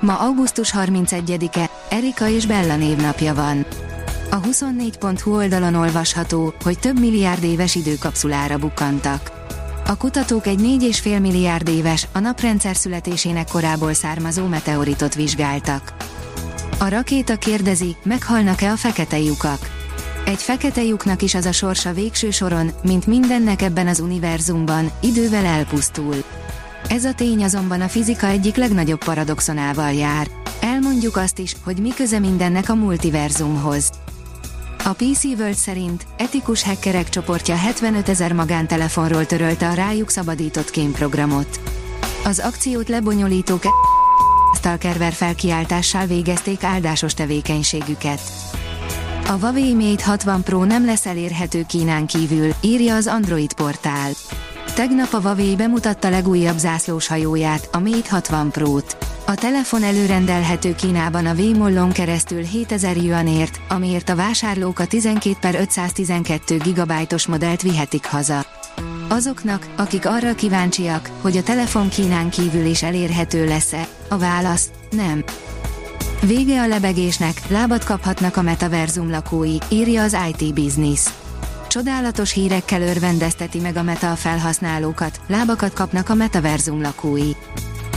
Ma augusztus 31-e, Erika és Bella névnapja van. A 24.hu oldalon olvasható, hogy több milliárd éves időkapszulára bukkantak. A kutatók egy 4,5 milliárd éves, a naprendszer születésének korából származó meteoritot vizsgáltak. A rakéta kérdezi, meghalnak-e a fekete lyukak? Egy fekete lyuknak is az a sorsa végső soron, mint mindennek ebben az univerzumban, idővel elpusztul. Ez a tény azonban a fizika egyik legnagyobb paradoxonával jár. Elmondjuk azt is, hogy mi köze mindennek a multiverzumhoz. A PC World szerint etikus hackerek csoportja 75 ezer magántelefonról törölte a rájuk szabadított kémprogramot. Az akciót lebonyolítók Stalkerver felkiáltással végezték áldásos tevékenységüket. A Huawei Mate 60 Pro nem lesz elérhető Kínán kívül, írja az Android portál. Tegnap a Huawei bemutatta legújabb zászlós hajóját, a Mate 60 Pro-t. A telefon előrendelhető Kínában a Vémollon keresztül 7000 yuanért, amiért a vásárlók a 12 per 512 GB-os modellt vihetik haza. Azoknak, akik arra kíváncsiak, hogy a telefon Kínán kívül is elérhető lesz-e, a válasz nem. Vége a lebegésnek, lábat kaphatnak a metaverzum lakói, írja az IT Business. Csodálatos hírekkel örvendezteti meg a meta felhasználókat, lábakat kapnak a metaverzum lakói.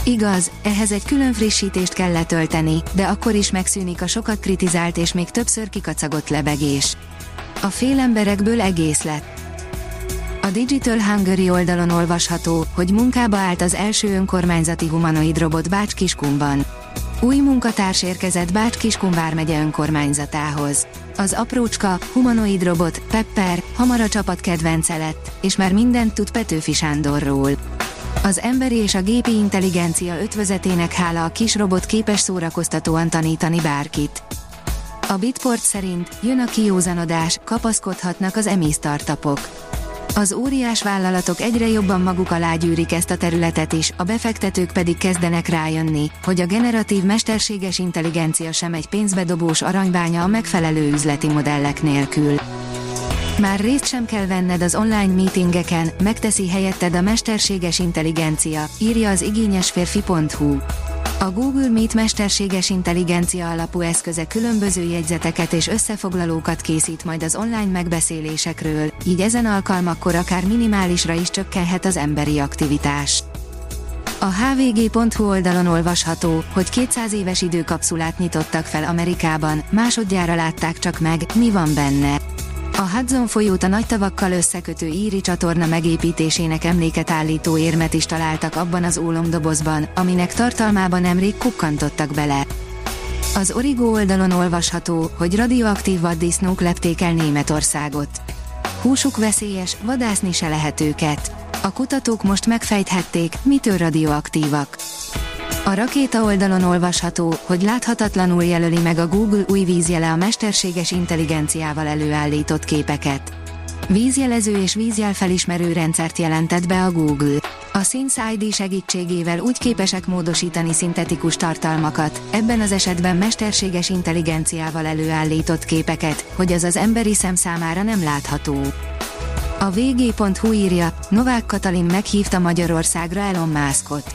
Igaz, ehhez egy külön frissítést kell letölteni, de akkor is megszűnik a sokat kritizált és még többször kikacagott lebegés. A félemberekből egész lett. A Digital Hungary oldalon olvasható, hogy munkába állt az első önkormányzati humanoid robot Bács Kiskunban. Új munkatárs érkezett Bács Kiskun vármegye önkormányzatához. Az aprócska, humanoid robot, Pepper, hamar a csapat kedvence lett, és már mindent tud Petőfi Sándorról. Az emberi és a gépi intelligencia ötvözetének hála a kis robot képes szórakoztatóan tanítani bárkit. A Bitport szerint jön a kiózanodás, kapaszkodhatnak az emi startupok. Az óriás vállalatok egyre jobban maguk alá gyűrik ezt a területet is, a befektetők pedig kezdenek rájönni, hogy a generatív mesterséges intelligencia sem egy pénzbedobós aranybánya a megfelelő üzleti modellek nélkül. Már részt sem kell venned az online meetingeken, megteszi helyetted a mesterséges intelligencia, írja az igényesférfi.hu. A Google Meet mesterséges intelligencia alapú eszköze különböző jegyzeteket és összefoglalókat készít majd az online megbeszélésekről, így ezen alkalmakkor akár minimálisra is csökkenhet az emberi aktivitás. A hvg.hu oldalon olvasható, hogy 200 éves időkapszulát nyitottak fel Amerikában, másodjára látták csak meg, mi van benne. A Hudson folyót a nagy tavakkal összekötő íri csatorna megépítésének emléket állító érmet is találtak abban az ólomdobozban, aminek tartalmában nemrég kukkantottak bele. Az Origo oldalon olvasható, hogy radioaktív vaddisznók lepték el Németországot. Húsuk veszélyes, vadászni se lehet őket. A kutatók most megfejthették, mitől radioaktívak. A rakéta oldalon olvasható, hogy láthatatlanul jelöli meg a Google új vízjele a mesterséges intelligenciával előállított képeket. Vízjelező és vízjelfelismerő rendszert jelentett be a Google. A Sense ID segítségével úgy képesek módosítani szintetikus tartalmakat, ebben az esetben mesterséges intelligenciával előállított képeket, hogy az az emberi szem számára nem látható. A vg.hu írja, Novák Katalin meghívta Magyarországra Elon Muskot.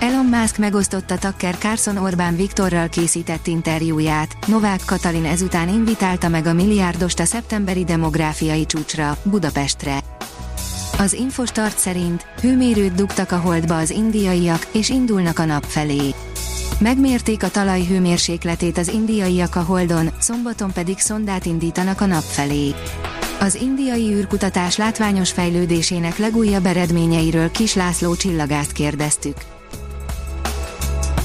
Elon Musk megosztotta Tucker Carlson Orbán Viktorral készített interjúját, Novák Katalin ezután invitálta meg a milliárdost a szeptemberi demográfiai csúcsra, Budapestre. Az Infostart szerint hőmérőt dugtak a holdba az indiaiak, és indulnak a nap felé. Megmérték a talaj hőmérsékletét az indiaiak a holdon, szombaton pedig szondát indítanak a nap felé. Az indiai űrkutatás látványos fejlődésének legújabb eredményeiről Kis László csillagást kérdeztük.